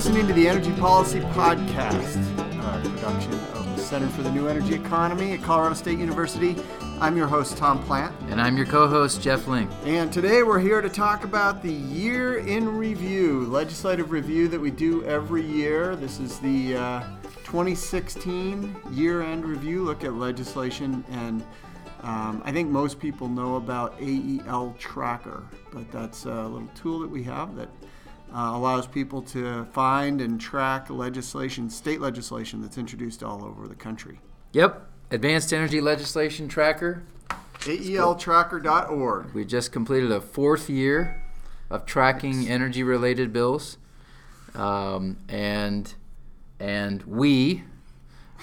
Listening to the Energy Policy Podcast, a production of the Center for the New Energy Economy at Colorado State University. I'm your host, Tom Plant. And I'm your co host, Jeff Lyng. And today we're here to talk about the year in review, legislative review that we do every year. This is the uh, 2016 year end review, look at legislation. And um, I think most people know about AEL Tracker, but that's a little tool that we have that uh, allows people to find and track legislation, state legislation that's introduced all over the country. Yep, Advanced Energy Legislation Tracker. AELtracker.org. We just completed a fourth year of tracking energy related bills. Um, and and we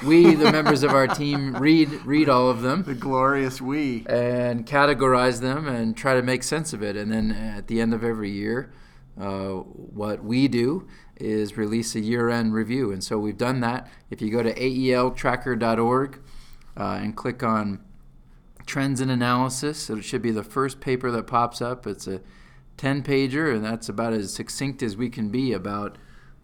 we the members of our team read read all of them The glorious we. and categorize them and try to make sense of it and then at the end of every year uh, what we do is release a year-end review. And so we've done that. If you go to aeltracker.org uh, and click on trends and analysis it should be the first paper that pops up. It's a 10 pager and that's about as succinct as we can be about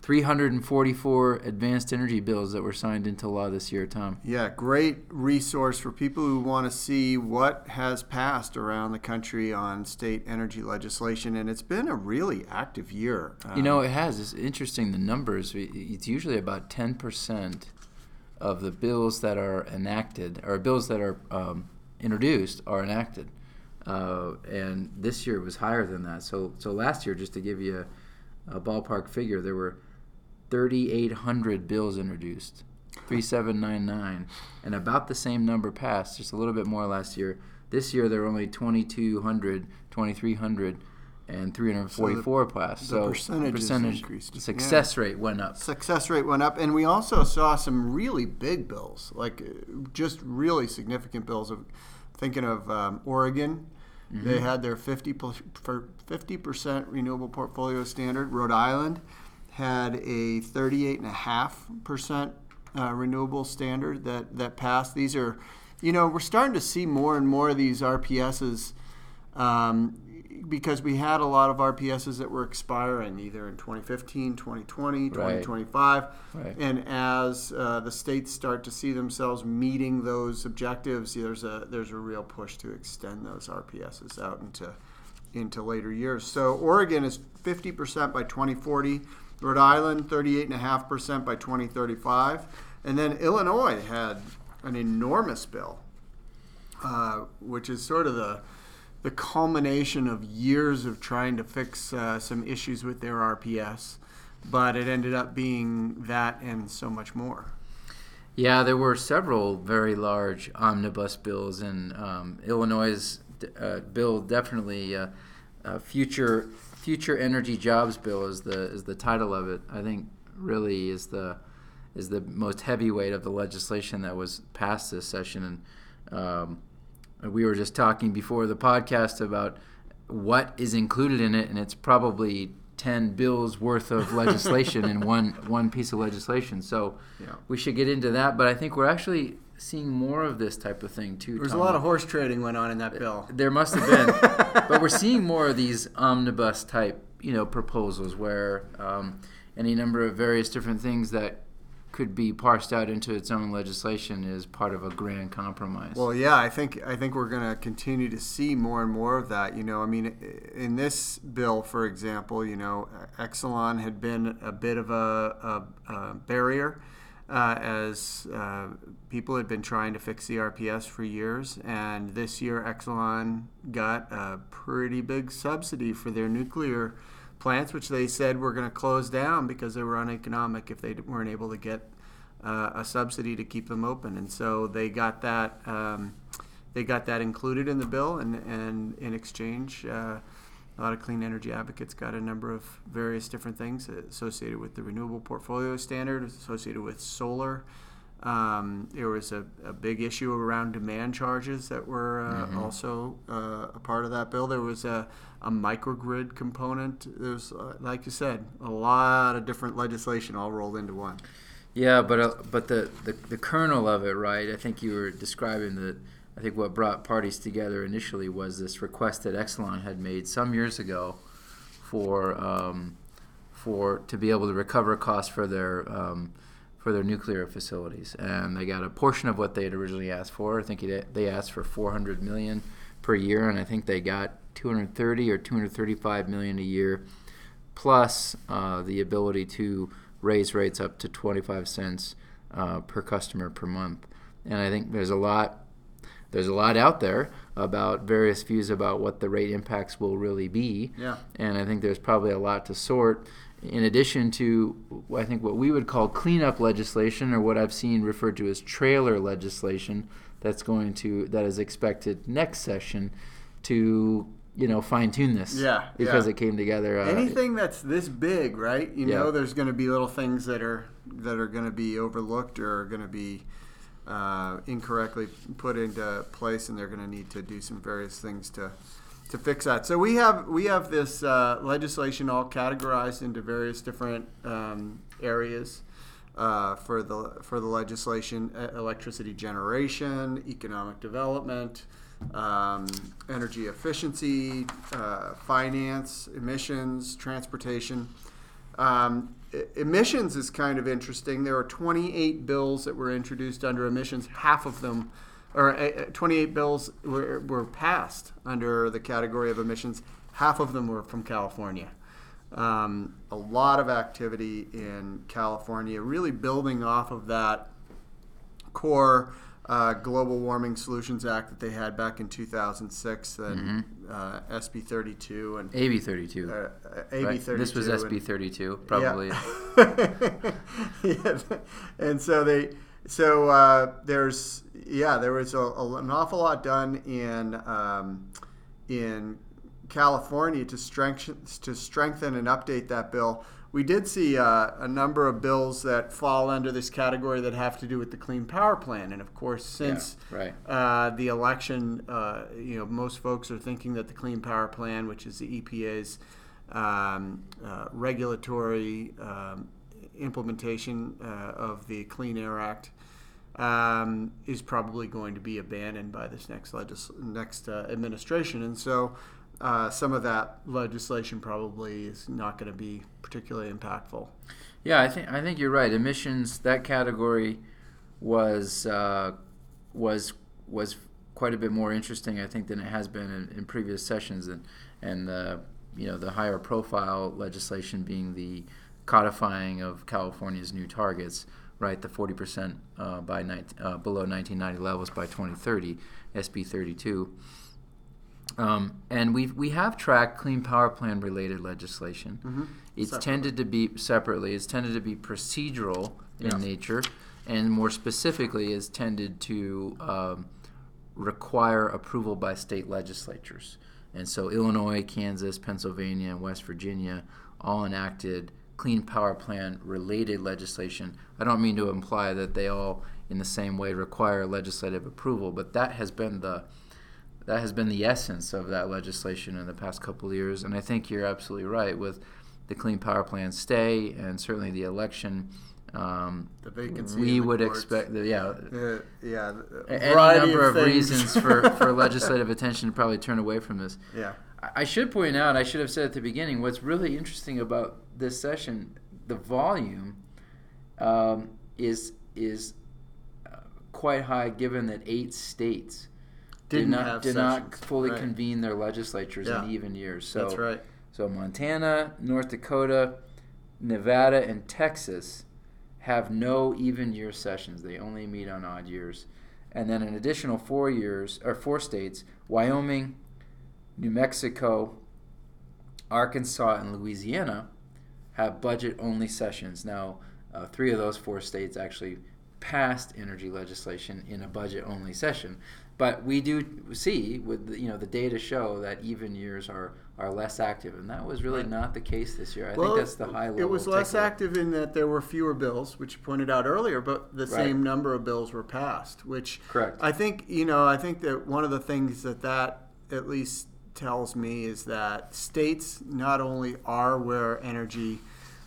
344 advanced energy bills that were signed into law this year tom Yeah, great resource for people who want to see what has passed around the country on state energy legislation. And it's been a really active year. You know, it has. It's interesting the numbers. It's usually about 10% of the bills that are enacted, or bills that are um, introduced, are enacted. Uh, and this year was higher than that. So, so last year, just to give you a, a ballpark figure, there were 3,800 bills introduced, 3,799, and about the same number passed, just a little bit more last year. This year, there were only 2,200, 2,300, and 344 passed. the So percentages percentage increased. success rate went up. success rate went up, and we also saw some really big bills, like uh, just really significant bills. Of thinking of um, Oregon, they had their 50 for 50 percent renewable portfolio standard. Rhode Island had a 38 and a half percent uh, renewable standard that that passed. These are, you know, we're starting to see more and more of these RPSs. Um, because we had a lot of RPSs that were expiring either in 2015, 2020, 2025. Right. And as uh, the states start to see themselves meeting those objectives, there's a there's a real push to extend those RPSs out into into later years. So Oregon is 50% by 2040, Rhode Island 38.5% by 2035, and then Illinois had an enormous bill, uh, which is sort of the the culmination of years of trying to fix uh, some issues with their RPS, but it ended up being that and so much more. Yeah, there were several very large omnibus bills, and um, Illinois' uh, bill definitely uh, uh, future future energy jobs bill is the is the title of it. I think really is the is the most heavyweight of the legislation that was passed this session, and um, we were just talking before the podcast about what is included in it, and it's probably ten bills worth of legislation in one one piece of legislation. So Yeah. we should get into that. But I think we're actually seeing more of this type of thing too. There's a lot of horse trading went on in that bill. There must have been, but we're seeing more of these omnibus type, you know, proposals where um, any number of various different things that could be parsed out into its own legislation is part of a grand compromise. Well, yeah, I think I think we're going to continue to see more and more of that. You know, I mean, in this bill, for example, you know, Exelon had been a bit of a, a, a barrier uh, as uh, people had been trying to fix the RPS for years, and this year Exelon got a pretty big subsidy for their nuclear plants, which they said were going to close down because they were uneconomic if they weren't able to get uh, a subsidy to keep them open, and so they got that um, they got that included in the bill, and and in exchange, uh, a lot of clean energy advocates got a number of various different things associated with the renewable portfolio standard, associated with solar. Um, there was a, a big issue around demand charges that were uh, also uh, a part of that bill. There was a, a microgrid component. There's, uh, like you said, a lot of different legislation all rolled into one. Yeah, but uh, but the, the the kernel of it, right? I think you were describing the. I think what brought parties together initially was this request that Exelon had made some years ago for um, for to be able to recover costs for their um, for their nuclear facilities, and they got a portion of what they had originally asked for. I think they asked for 400 million per year, and I think they got 230 or 235 million a year, plus uh, the ability to raise rates up to 25 cents uh, per customer per month. And I think there's a lot there's a lot out there about various views about what the rate impacts will really be. Yeah. And I think there's probably a lot to sort. In addition to, I think what we would call cleanup legislation, or what I've seen referred to as trailer legislation, that's going to that is expected next session to you know fine tune this. Yeah, because yeah. it came together. Uh, Anything that's this big, right? You Yeah. know, there's going to be little things that are that are going to be overlooked or are going to be uh, incorrectly put into place, and they're going to need to do some various things to to fix that. So we have we have this uh, legislation all categorized into various different um, areas. Uh, for the for the legislation, electricity generation, economic development, um, energy efficiency, uh, finance, emissions, transportation. Um, emissions is kind of interesting. There are 28 bills that were introduced under emissions. Half of them, or uh, uh, 28 bills were, were passed under the category of emissions. Half of them were from California. Um, a lot of activity in California, really building off of that core uh, Global Warming Solutions Act that they had back in 2006, and uh, SB 32 and AB 32. uh, AB right? 32. This was SB 32, probably. Yeah. Yeah. And so they, so uh, there's, yeah, there was a, a- an awful lot done in um, in California to strengthen to strengthen and update that bill. We did see uh, a number of bills that fall under this category that have to do with the Clean Power Plan, and of course, since right. uh, the election, uh, you know, most folks are thinking that the Clean Power Plan, which is the EPA's um, uh, regulatory um, implementation uh, of the Clean Air Act, um, is probably going to be abandoned by this next legis- next uh, administration, and so. Uh, some of that legislation probably is not going to be particularly impactful. Yeah, I think I think you're right. Emissions that category was uh, was was quite a bit more interesting, I think, than it has been in, in previous sessions, and and the you know the higher profile legislation being the codifying of California's new targets, right? The 40 percent uh, by 19, uh, below 1990 levels by 2030, SB 32. Um, and we we have tracked clean power plan related legislation. Mm-hmm. It's Separately. tended to be separately. It's tended to be procedural in Yeah. nature, and more specifically, is tended to um, require approval by state legislatures. And so, Illinois, Kansas, Pennsylvania, and West Virginia all enacted clean power plan related legislation. I don't mean to imply that they all, in the same way, require legislative approval, but that has been the that has been the essence of that legislation in the past couple of years. And I think you're absolutely right with the Clean Power Plan stay and certainly the election. Um, The vacancy. we would courts. expect, that, yeah, Uh, yeah, any number of, things. reasons for, for legislative attention to probably turn away from this. yeah. I- I should point out, I should have said at the beginning, what's really interesting about this session, the volume um, is is uh, quite high, given that eight states did Didn't have did not fully Right. convene their legislatures Yeah. in even years. So That's right. so Montana, North Dakota, Nevada, and Texas have no even year sessions. They only meet on odd years. And then an additional four years or four states, Wyoming, New Mexico, Arkansas, and Louisiana have budget only sessions. Now, uh, three of those four states actually passed energy legislation in a budget only session. But we do see, with the, you know, the data show that even years are, are less active, and that was really Right. not the case this year. I well, think that's the high level. It was less takeaway. active in that there were fewer bills, which you pointed out earlier, but the Right. same number of bills were passed. Which Correct. I think you know. I think that one of the things that that at least tells me is that states not only are where energy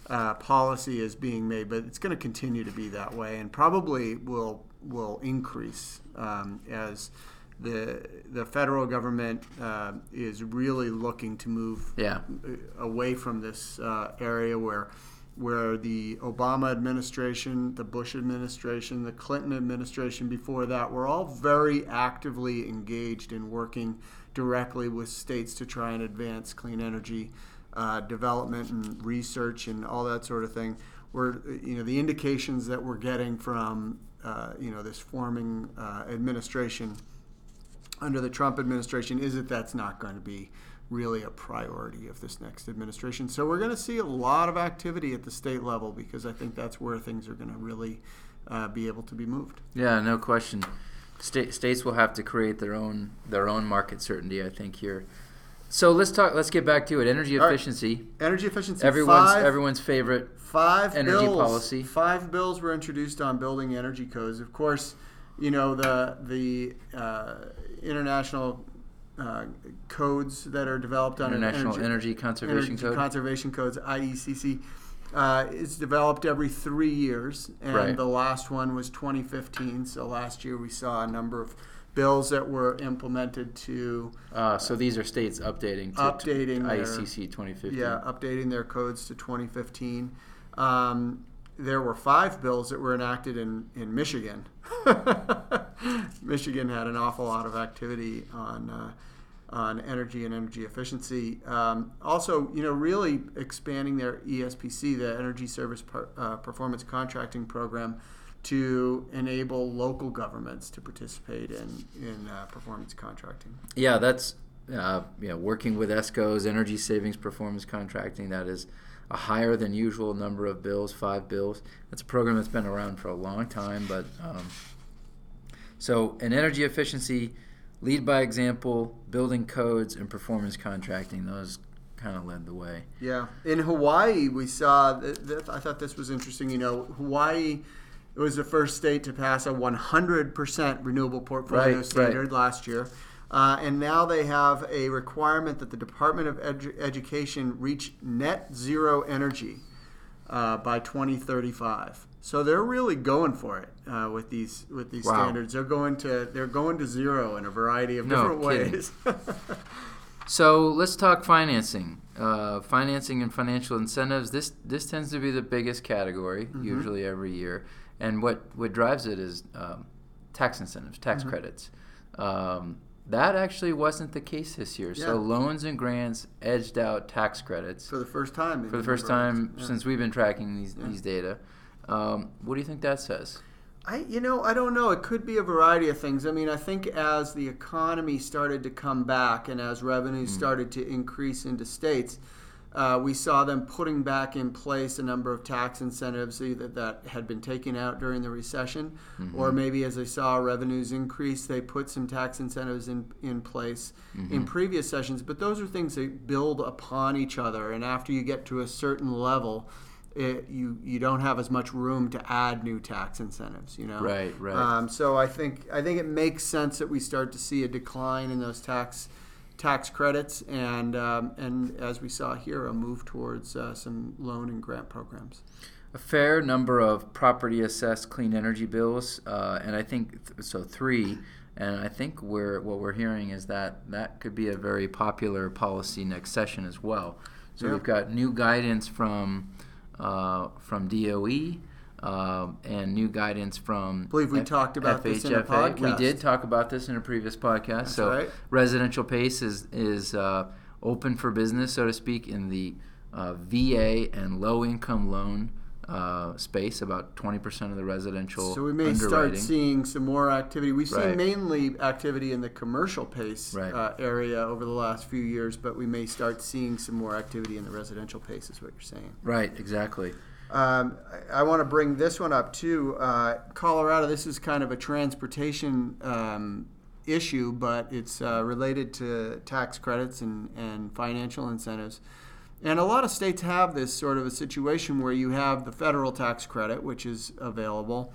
uh, policy is being made, but it's going to continue to be that way, and probably will will increase um, as the the federal government uh, is really looking to move Yeah. away from this uh, area where where the Obama administration, the Bush administration, the Clinton administration before that were all very actively engaged in working directly with states to try and advance clean energy uh, development and research and all that sort of thing. Where you know the indications that we're getting from uh, you know this forming uh, administration under the Trump administration is that that's not going to be really a priority of this next administration. So we're going to see a lot of activity at the state level because I think that's where things are going to really uh, be able to be moved. Yeah, no question. State, states will have to create their own their own market certainty. I think here. So let's talk. Let's get back to it. Energy All right. efficiency. Energy efficiency. Everyone's five, everyone's favorite. five energy bills, policy. Five bills were introduced on building energy codes. Of course, you know the the uh, international uh, codes that are developed on International energy, Energy Conservation Energy Code. Conservation Codes, IECC, uh, is developed every three years, and Right. the last one was 2015. So last year we saw a number of bills that were implemented to, Uh, so these are states updating to Updating their- ICC 2015. yeah, updating their codes to 2015. Um, there were five bills that were enacted in, in Michigan. Michigan had an awful lot of activity on uh, on energy and energy efficiency. Um, also, you know, really expanding their ESPC, the Energy Service per, uh, Performance Contracting Program, to enable local governments to participate in in uh, performance contracting. Yeah, that's uh, you know, working with ESCO's energy savings performance contracting. That is a higher than usual number of bills, five bills. That's a program that's been around for a long time, but um, so in energy efficiency, lead by example, building codes, and performance contracting. Those kind of led the way. Yeah, in Hawaii, we saw. Th- th- I thought this was interesting. You know, Hawaii was the first state to pass a 100% renewable portfolio Right, standard last year, uh, and now they have a requirement that the Department of Edu- Education reach net zero energy uh, by 2035. So they're really going for it uh, with these with these Wow. standards. They're going to they're going to zero in a variety of No different ways. So let's talk financing. Uh, financing and financial incentives. This this tends to be the biggest category, usually every year. And what, what drives it is um, tax incentives, tax credits. Um, that actually wasn't the case this year. So loans and grants edged out tax credits for the first time. for the first time. Yeah. since we've been tracking these, Yeah. these data. Um, what do you think that says? I, you know, I don't know. It could be a variety of things. I mean, I think as the economy started to come back and as revenues started to increase into states, uh, we saw them putting back in place a number of tax incentives either that had been taken out during the recession, or maybe as they saw revenues increase, they put some tax incentives in in place in previous sessions. But those are things that build upon each other, and after you get to a certain level. It, you you don't have as much room to add new tax incentives, you know. Right, right. Um, so I think I think it makes sense that we start to see a decline in those tax tax credits, and um, and as we saw here, a move towards uh, some loan and grant programs. a fair number of property assessed clean energy bills, uh, and I think th- so three. And I think we're what we're hearing is that that could be a very popular policy next session as well. So Yeah. we've got new guidance from uh, from DOE. Um, and new guidance from I believe we talked about this in a FHFA. We did talk about this in a previous podcast. so right. residential pace is is uh, open for business, so to speak, in the uh, VA and low income loan uh, space. About twenty percent of the residential So we may start seeing some more activity. We've seen Right. mainly activity in the commercial pace Right. uh, area over the last few years, but we may start seeing some more activity in the residential pace. Is what you're saying. right, exactly. Um, I, I want to bring this one up too. Uh, Colorado, this is kind of a transportation um, issue, but it's uh, related to tax credits and, and financial incentives. And a lot of states have this sort of a situation where you have the federal tax credit, which is available,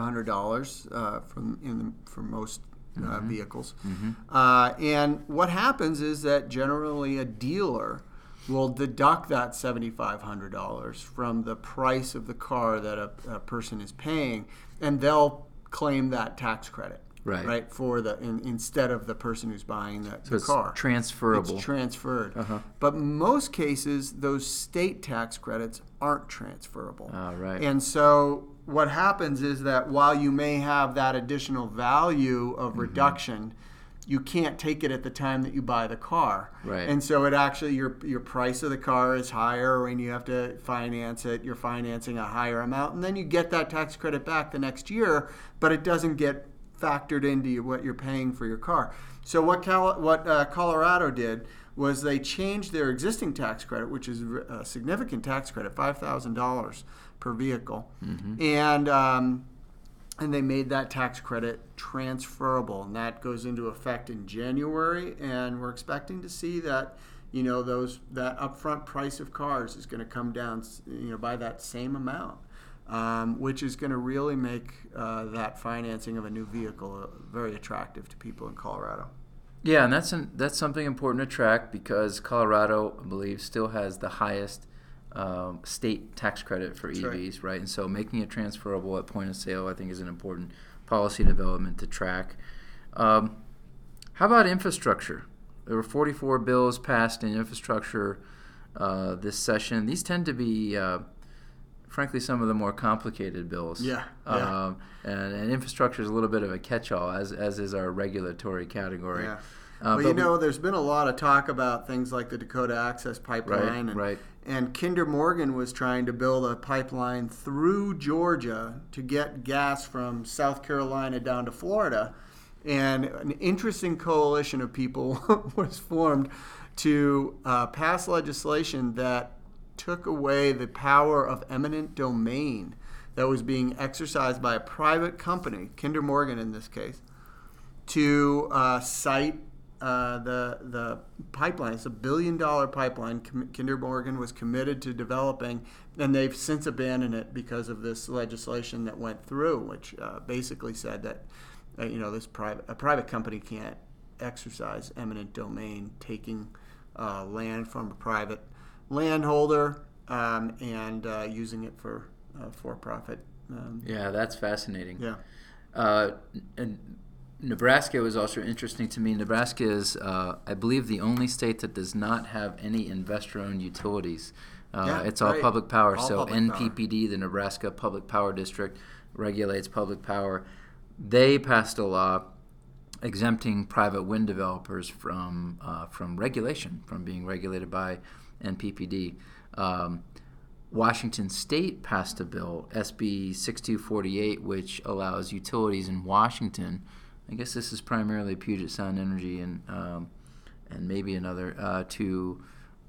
hundred dollars uh, from in the, for most uh, vehicles. Uh, and what happens is that generally a dealer will deduct that $7,500 from the price of the car that a, a person is paying, and they'll claim that tax credit. Right. right for the in, instead of the person who's buying the, So the it's car. transferable. It's transferred. Uh-huh. But most cases, those state tax credits aren't transferable. Ah, right. And so what happens is that while you may have that additional value of Mm-hmm. reduction, you can't take it at the time that you buy the car. Right. And so it actually your your price of the car is higher when you have to finance it. You're financing a higher amount, and then you get that tax credit back the next year, but it doesn't get factored into what you're paying for your car. So what Cal- what uh, Colorado did was they changed their existing tax credit, which is a significant tax credit, five thousand dollars per vehicle, and um, and they made that tax credit transferable, and that goes into effect in January. And we're expecting to see that, you know, those that upfront price of cars is going to come down, you know, by that same amount, um, which is going to really make uh, that financing of a new vehicle uh, very attractive to people in Colorado. Yeah, and that's an, that's something important to track because Colorado, I believe, still has the highest um, state tax credit for That's right. EVs, right. And so making it transferable at point of sale, I think, is an important policy development to track. Um, how about infrastructure? There were 44 bills passed in infrastructure uh, this session. These tend to be, uh, frankly, some of the more complicated bills. Yeah, yeah. Um, and, and infrastructure is a little bit of a catch-all, as as is our regulatory category. Yeah. Uh, well, but you we- know, there's been a lot of talk about things like the Dakota Access Pipeline, and, right. and Kinder Morgan was trying to build a pipeline through Georgia to get gas from South Carolina down to Florida. And an interesting coalition of people was formed to uh, pass legislation that took away the power of eminent domain that was being exercised by a private company, Kinder Morgan in this case, to uh, site uh, the the pipeline. It's a billion dollar pipeline. Kinder Morgan was committed to developing, and they've since abandoned it because of this legislation that went through, which uh, basically said that uh, you know this private a private company can't exercise eminent domain, taking uh, land from a private landholder um, and uh, using it for uh, for profit. Um, Yeah, that's fascinating. yeah. Uh, and Nebraska was also interesting to me. Nebraska is, uh, I believe, the only state that does not have any investor-owned utilities. Uh, Yeah, it's all right. public power. All so public power. NPPD, the Nebraska Public Power District, regulates public power. They passed a law exempting private wind developers from uh, from regulation, from being regulated by NPPD. Um, Washington State passed a bill, SB 6248, which allows utilities in Washington. I guess this is primarily Puget Sound Energy and um, and maybe another uh, to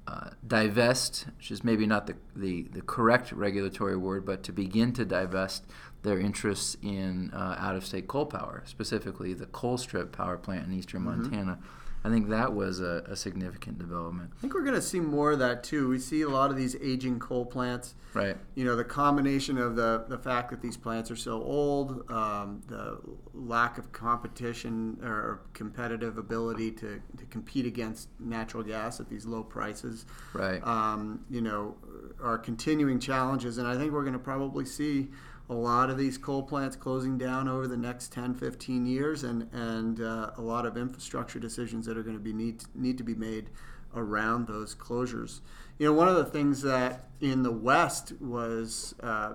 uh, divest, which is maybe not the, the, the correct regulatory word, but to begin to divest their interests in uh, out of state coal power, specifically the Colstrip power plant in eastern Montana. I think that was a, a significant development. I think we're going to see more of that too. We see a lot of these aging coal plants. Right. You know, the combination of the, the fact that these plants are so old, um, the lack of competition or competitive ability to, to compete against natural gas at these low prices, Right. um, you know, are continuing challenges. And I think we're going to probably see a lot of these coal plants closing down over the next 10, 15 years and, and uh, a lot of infrastructure decisions that are going to be need, need to be made around those closures. You know, one of the things that in the West was uh, uh,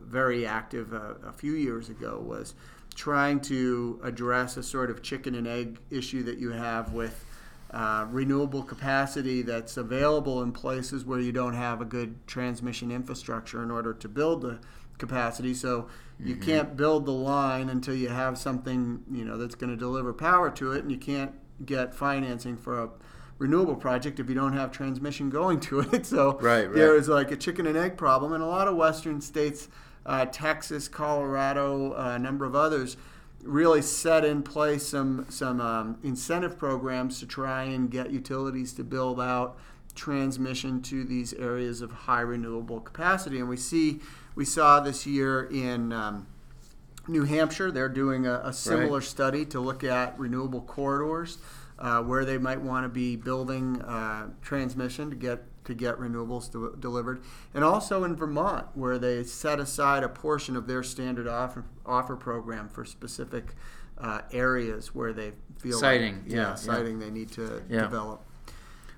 very active uh, a few years ago was trying to address a sort of chicken and egg issue that you have with uh, renewable capacity that's available in places where you don't have a good transmission infrastructure in order to build the capacity. So you can't build the line until you have something you know that's going to deliver power to it, and you can't get financing for a renewable project if you don't have transmission going to it. So Right, right. there is like a chicken and egg problem, and a lot of Western states, uh, Texas, Colorado, uh, a number of others, really set in place some some um, incentive programs to try and get utilities to build out transmission to these areas of high renewable capacity. And we see we saw this year in um, New Hampshire, they're doing a, a similar study to look at renewable corridors uh, where they might want to be building uh, transmission to get to get renewables de- delivered, and also in Vermont where they set aside a portion of their standard offer offer program for specific uh, areas where they feel Siting, like, yeah, yeah. siting they need to Yeah. develop.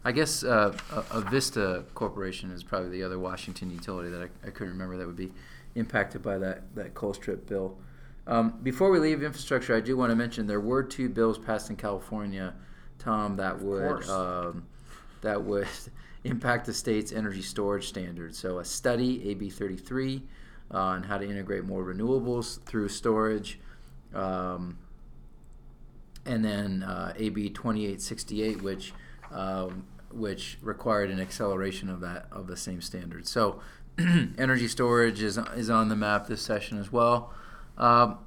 I guess uh, Avista Corporation is probably the other Washington utility that I, I couldn't remember that would be impacted by that, that Colstrip bill. Um, before we leave infrastructure, I do want to mention there were two bills passed in California, Tom, that would um, that would impact the state's energy storage standards. So a study, AB 33, uh, on how to integrate more renewables through storage. Um, and then uh, AB 2868, which um, which required an acceleration of that of the same standard. So, energy storage is is on the map this session as well. Um,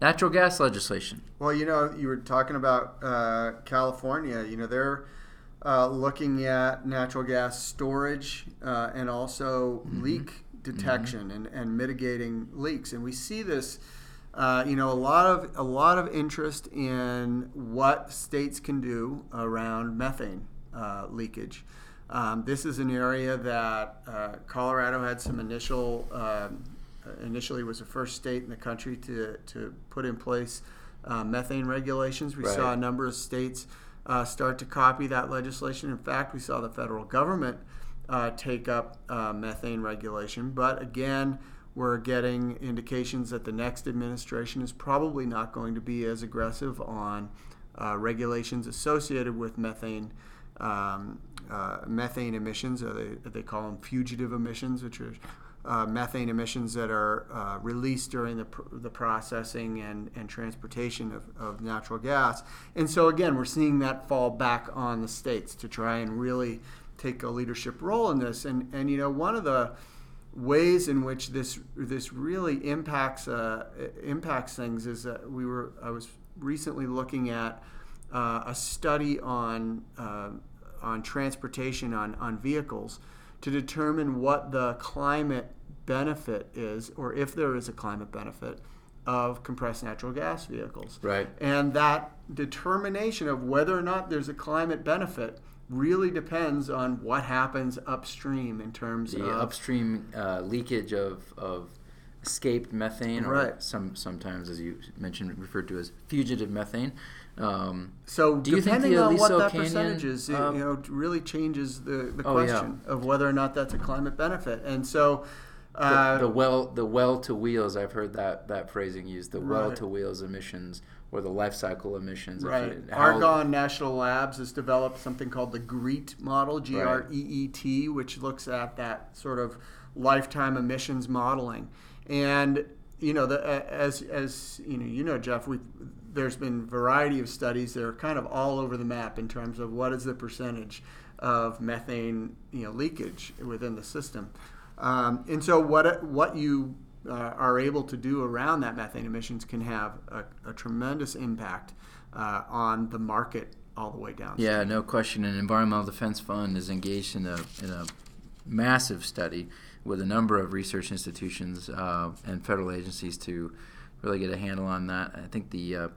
natural gas legislation. Well, you know, you were talking about uh, California. You know, they're uh, looking at natural gas storage uh, and also leak detection and, and mitigating leaks. And we see this. Uh, you know, a lot of a lot of interest in what states can do around methane uh, leakage. Um, this is an area that uh, Colorado had some initial. Um, initially, was the first state in the country to to put in place uh, methane regulations. We Right. saw a number of states uh, start to copy that legislation. In fact, we saw the federal government uh, take up uh, methane regulation. But again, we're getting indications that the next administration is probably not going to be as aggressive on uh, regulations associated with methane. Um, uh, methane emissions, they, they call them fugitive emissions, which are uh, methane emissions that are uh, released during the, pr- the processing and, and transportation of, of natural gas. And so, again, we're seeing that fall back on the states to try and really take a leadership role in this. And, and you know, one of the ways in which this this really impacts uh, impacts things is that we were I was recently looking at uh, a study on uh, on transportation on on vehicles to determine what the climate benefit is or if there is a climate benefit of compressed natural gas vehicles Right. and that determination of whether or not there's a climate benefit really depends on what happens upstream in terms The of upstream uh, leakage of, of escaped methane, or Right. some sometimes, as you mentioned, referred to as fugitive methane. Um, So Do you think depending the on what that Canyon, percentage is, it, um, you know, really changes the, the Oh, yeah. question of whether or not that's a climate benefit. And so, the, uh, the well the well to wheels I've heard that that phrasing used the well Right. to wheels emissions or the life cycle emissions right, it- Argonne National Labs has developed something called the GREET model, G R E E T, which looks at that sort of lifetime emissions modeling. And you know, the, as as you know, you know, Jeff, we there's been variety of studies that are kind of all over the map in terms of what is the percentage of methane you know leakage within the system. Um, and so what what you uh, are able to do around that methane emissions can have a, a tremendous impact uh, on the market all the way down. Yeah, no question. An Environmental Defense Fund is engaged in a, in a massive study with a number of research institutions uh, and federal agencies to really get a handle on that. I think the uh,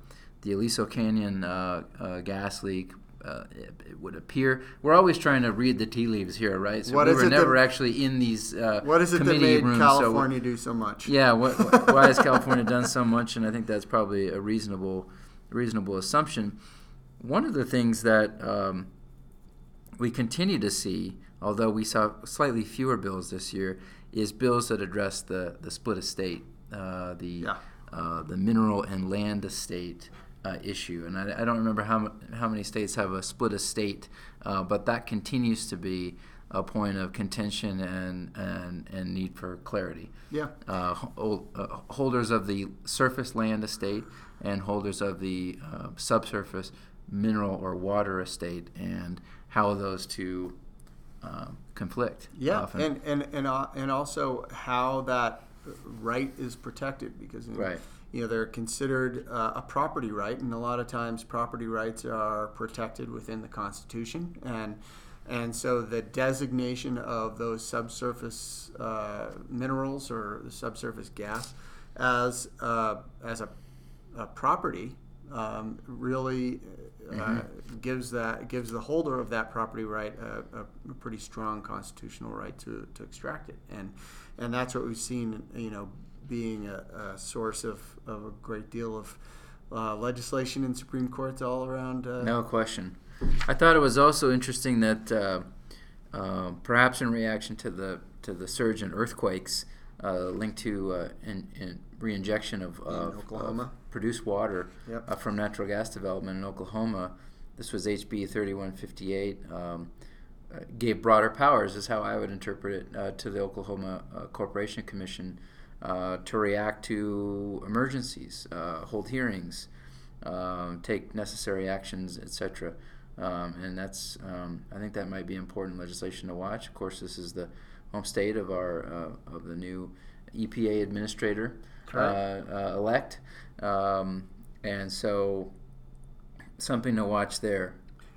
the Aliso Canyon uh, uh, gas leak. Uh, it, it would appear we're always trying to read the tea leaves here, right? So What we is were it that- never actually in these uh, What is it that committee made rooms. so- California do so much? yeah, what- why has California done so much? And I think that's probably a reasonable, reasonable assumption. One of the things that um, we continue to see, although we saw slightly fewer bills this year, is bills that address the, the split estate, uh, the Yeah. uh, the mineral and land estate uh, issue. And I, I don't remember how, how many states have a split estate, uh, but that continues to be a point of contention and, and, and need for clarity. Yeah. Uh, hol- uh, holders of the surface land estate and holders of the uh, subsurface mineral or water estate, and how those two um, conflict. Yeah, often. and and and uh, and also how that right is protected because Right. You know they're considered uh, a property right, and a lot of times property rights are protected within the Constitution, and and so the designation of those subsurface uh, minerals or the subsurface gas as uh, as a, a property um, really uh, gives that gives the holder of that property right a, a, a pretty strong constitutional right to, to extract it, and and that's what we've seen, you know, being a, a source of, of a great deal of uh, legislation in Supreme Courts all around. Uh, No question. I thought it was also interesting that uh, uh, perhaps in reaction to the to the surge in earthquakes uh, linked to uh, in, in reinjection of, of, Oklahoma. of produced water Yep. uh, from natural gas development in Oklahoma, this was HB 3158. Um, uh, gave broader powers, is how I would interpret it, uh, to the Oklahoma uh, Corporation Commission uh, to react to emergencies, uh, hold hearings, um, take necessary actions, etc. Um, and that's, um, I think that might be important legislation to watch. Of course, this is the home state of our uh, of the new EPA administrator uh, uh, elect, um, and so something to watch there.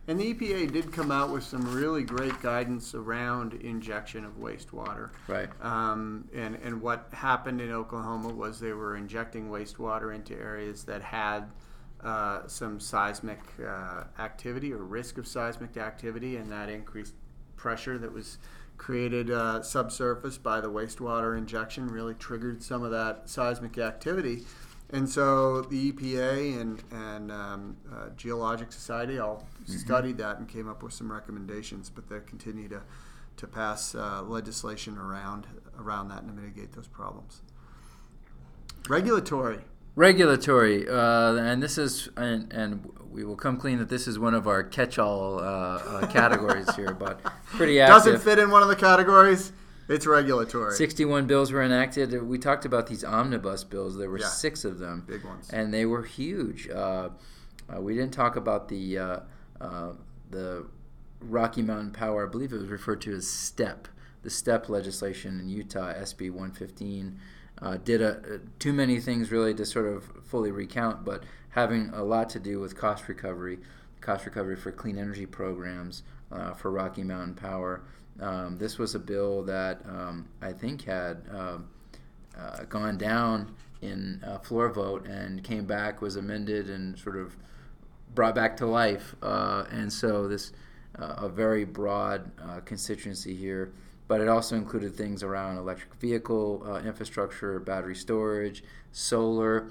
And the EPA did come out with some really great guidance around injection of wastewater. Right. Um, and, and what happened in Oklahoma was they were injecting wastewater into areas that had uh, some seismic uh, activity or risk of seismic activity, and that increased pressure that was created uh, subsurface by the wastewater injection really triggered some of that seismic activity. And so the EPA and, and um, uh, Geologic Society all studied that and came up with some recommendations, but they continue to, to pass uh, legislation around around that and to mitigate those problems. Regulatory. Regulatory, uh, and this is, and, and we will come clean that this is one of our catch-all uh, uh, categories here, but pretty Doesn't fit in one of the categories. It's regulatory. 61 bills were enacted. We talked about these omnibus bills. There were Yeah. six of them, Big ones. and they were huge. Uh, uh, we didn't talk about the uh, uh, the Rocky Mountain Power. I believe it was referred to as STEP, the STEP legislation in Utah, SB 115. Uh, did a, uh, too many things really to sort of fully recount, but having a lot to do with cost recovery, cost recovery for clean energy programs uh, for Rocky Mountain Power. Um, this was a bill that um, I think had um, uh, gone down in a floor vote and came back, was amended, and sort of brought back to life. Uh, and so this uh, a very broad uh, constituency here, but it also included things around electric vehicle uh, infrastructure, battery storage, solar.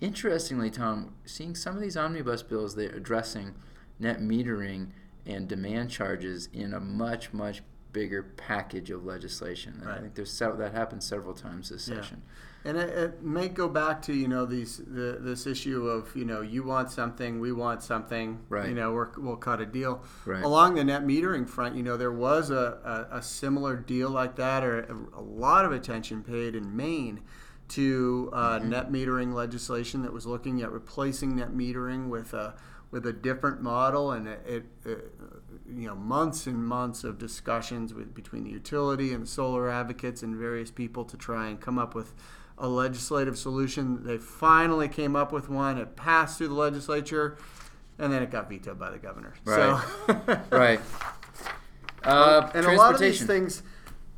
Interestingly, Tom, seeing some of these omnibus bills, they're addressing net metering and demand charges in a much, much bigger package of legislation. And I think there's several, that happened several times this Yeah. session. And it, it may go back to you know these the, this issue of you know you want something, we want something, Right. You know we're, we'll cut a deal. Right. Along the net metering front, you know there was a, a, a similar deal like that, or a, a lot of attention paid in Maine to uh, Mm-hmm. net metering legislation that was looking at replacing net metering with a with a different model, and it, it, it you know months and months of discussions with between the utility and the solar advocates and various people to try and come up with a legislative solution. They finally came up with one. It passed through the legislature, and then it got vetoed by the governor. So, Right. Uh, and a lot of these things,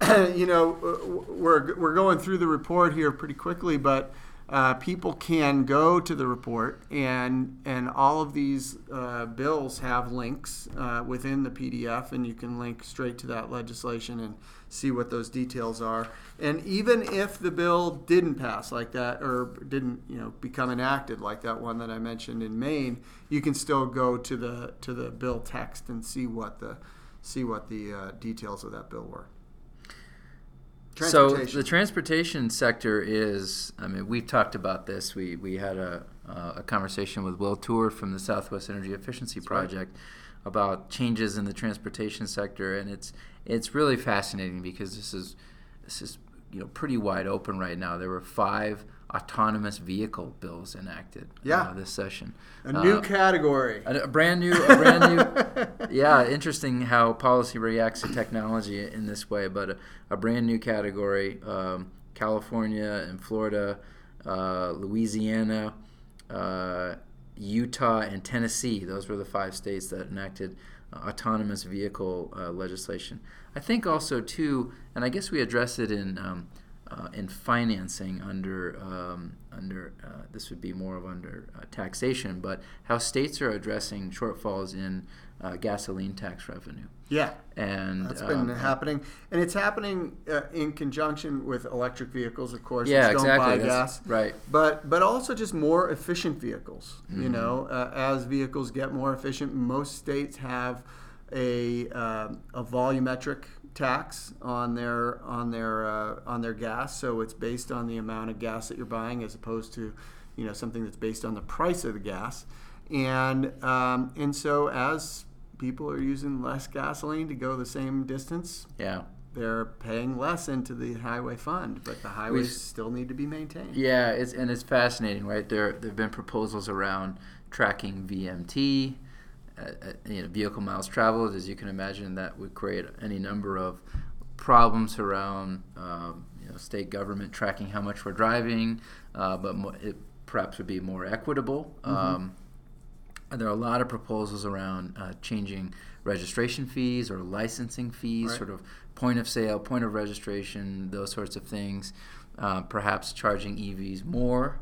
you know, we're, we're going through the report here pretty quickly, but uh, people can go to the report, and and all of these uh, bills have links uh, within the PDF, and you can link straight to that legislation and see what those details are. And even if the bill didn't pass like that, or didn't you know become enacted like that one that I mentioned in Maine, you can still go to the to the bill text and see what the see what the uh, details of that bill were. So the transportation sector is. I mean, we've talked about this. We we had a uh, a conversation with Will Toor from the Southwest Energy Efficiency right. Project about changes in the transportation sector, and it's it's really fascinating because this is this is you know pretty wide open right now. There were five autonomous vehicle bills enacted Yeah. uh, this session. a new Uh, category. a, a brand new, a brand new. yeah, interesting how policy reacts to technology in this way. But a, a brand new category: um, California and Florida, uh, Louisiana, uh, Utah, and Tennessee. Those were the five states that enacted uh, autonomous vehicle uh, legislation. I think also too, and I guess we address it in. Um, uh, in financing under um, under uh, this would be more of under uh, taxation, but how states are addressing shortfalls in uh, gasoline tax revenue. Yeah, and that's been um, happening, and it's happening uh, in conjunction with electric vehicles, of course. Yeah, which exactly. Don't buy gas, right. But but also just more efficient vehicles. Mm-hmm. You know, uh, as vehicles get more efficient, most states have a a volumetric tax on their on their uh, on their gas. So it's based on the amount of gas that you're buying, as opposed to you know something that's based on the price of the gas. And um, and so as people are using less gasoline to go the same distance, yeah, they're paying less into the highway fund, but the highways we, still need to be maintained. Yeah, it's and it's fascinating, right? There there've been proposals around tracking VMT uh, you know, vehicle miles traveled, as you can imagine, that would create any number of problems around um, you know, state government tracking how much we're driving, uh, but mo- it perhaps would be more equitable. Mm-hmm. Um, there are a lot of proposals around uh, changing registration fees or licensing fees, right. sort of point of sale, point of registration, those sorts of things. Uh, perhaps charging EVs more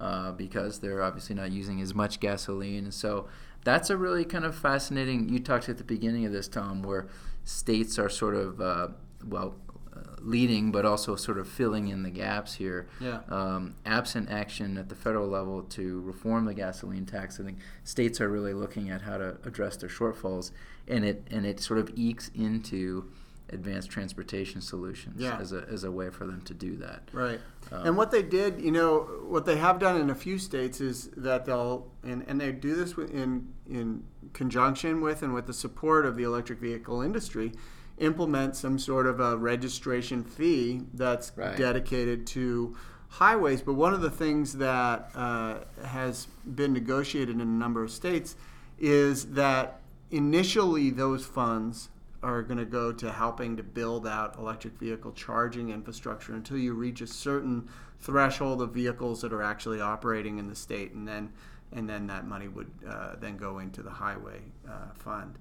uh, because they're obviously not using as much gasoline. And so that's a really kind of fascinating. You talked at the beginning of this, Tom, where states are sort of uh, well uh, leading, but also sort of filling in the gaps here. Yeah. Um, absent action at the federal level to reform the gasoline tax, I think states are really looking at how to address their shortfalls, and it and it sort of ekes into advanced transportation solutions yeah. as, a, as a way for them to do that. Right. Um, and what they did, you know, what they have done in a few states is that they'll, and, and they do this in, in conjunction with and with the support of the electric vehicle industry, implement some sort of a registration fee that's right. dedicated to highways. But one of the things that uh, has been negotiated in a number of states is that initially those funds are going to go to helping to build out electric vehicle charging infrastructure until you reach a certain threshold of vehicles that are actually operating in the state, and then and then that money would uh, then go into the highway uh, fund.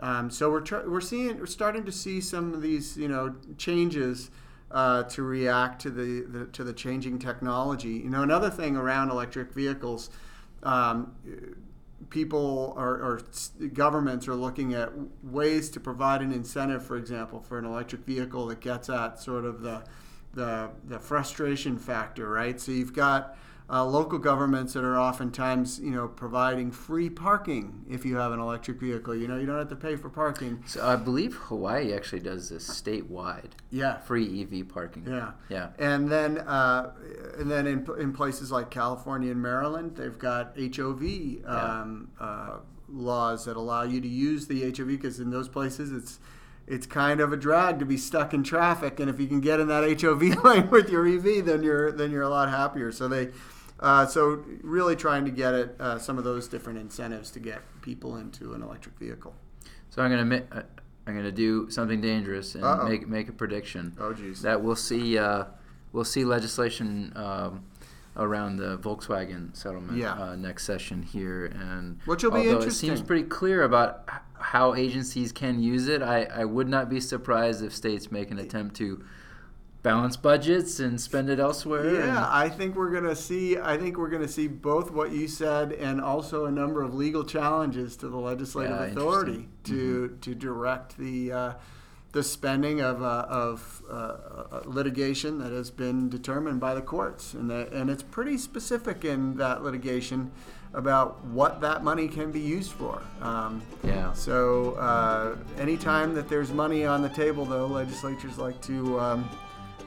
Um, so we're we're seeing we're starting to see some of these you know changes. Uh, to react to the, the, to the changing technology, you know, another thing around electric vehicles, um, people or, or, governments are looking at ways to provide an incentive, for example, for an electric vehicle that gets at sort of the the, the frustration factor, right? So you've got uh, local governments that are oftentimes, you know, providing free parking if you have an electric vehicle. You know, you don't have to pay for parking. So I believe Hawaii actually does this statewide. Yeah. Free EV parking. Yeah. Yeah. And then, uh, and then in, in places like California and Maryland, they've got HOV um, yeah. uh, laws that allow you to use the HOV because in those places it's it's kind of a drag to be stuck in traffic. And if you can get in that HOV lane with your EV, then you're then you're a lot happier. So they uh, so really trying to get at uh, some of those different incentives to get people into an electric vehicle. So I'm gonna uh, I'm gonna do something dangerous and Uh-oh. make make a prediction. Oh geez. That we'll see uh, we'll see legislation. Um, around the Volkswagen settlement yeah. uh, next session here, and which will be interesting. It seems pretty clear about how agencies can use it. I, I would not be surprised if states make an attempt to balance budgets and spend it elsewhere. Yeah, I think we're gonna see. I think we're gonna see both what you said and also a number of legal challenges to the legislative yeah, authority to mm-hmm. to direct the. Uh, the spending of, uh, of uh, uh, litigation that has been determined by the courts, and that, and it's pretty specific in that litigation about what that money can be used for. Um, yeah. So uh, anytime that there's money on the table, though, legislatures like to um,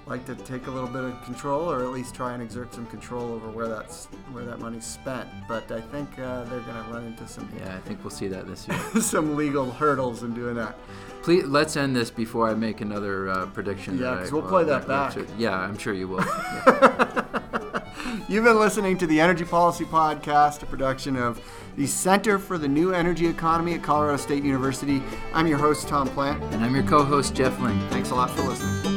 like to take a little bit of control, or at least try and exert some control over where that's where that money's spent. But I think uh, they're going to run into some yeah, I think we'll see that this year. some legal hurdles in doing that. Please let's end this before I make another uh, prediction. Yeah, because we'll play that back. Yeah, I'm sure you will. Yeah. You've been listening to the Energy Policy Podcast, a production of the Center for the New Energy Economy at Colorado State University. I'm your host, Tom Plant. And I'm your co host, Jeff Lyng. Thanks a lot for listening.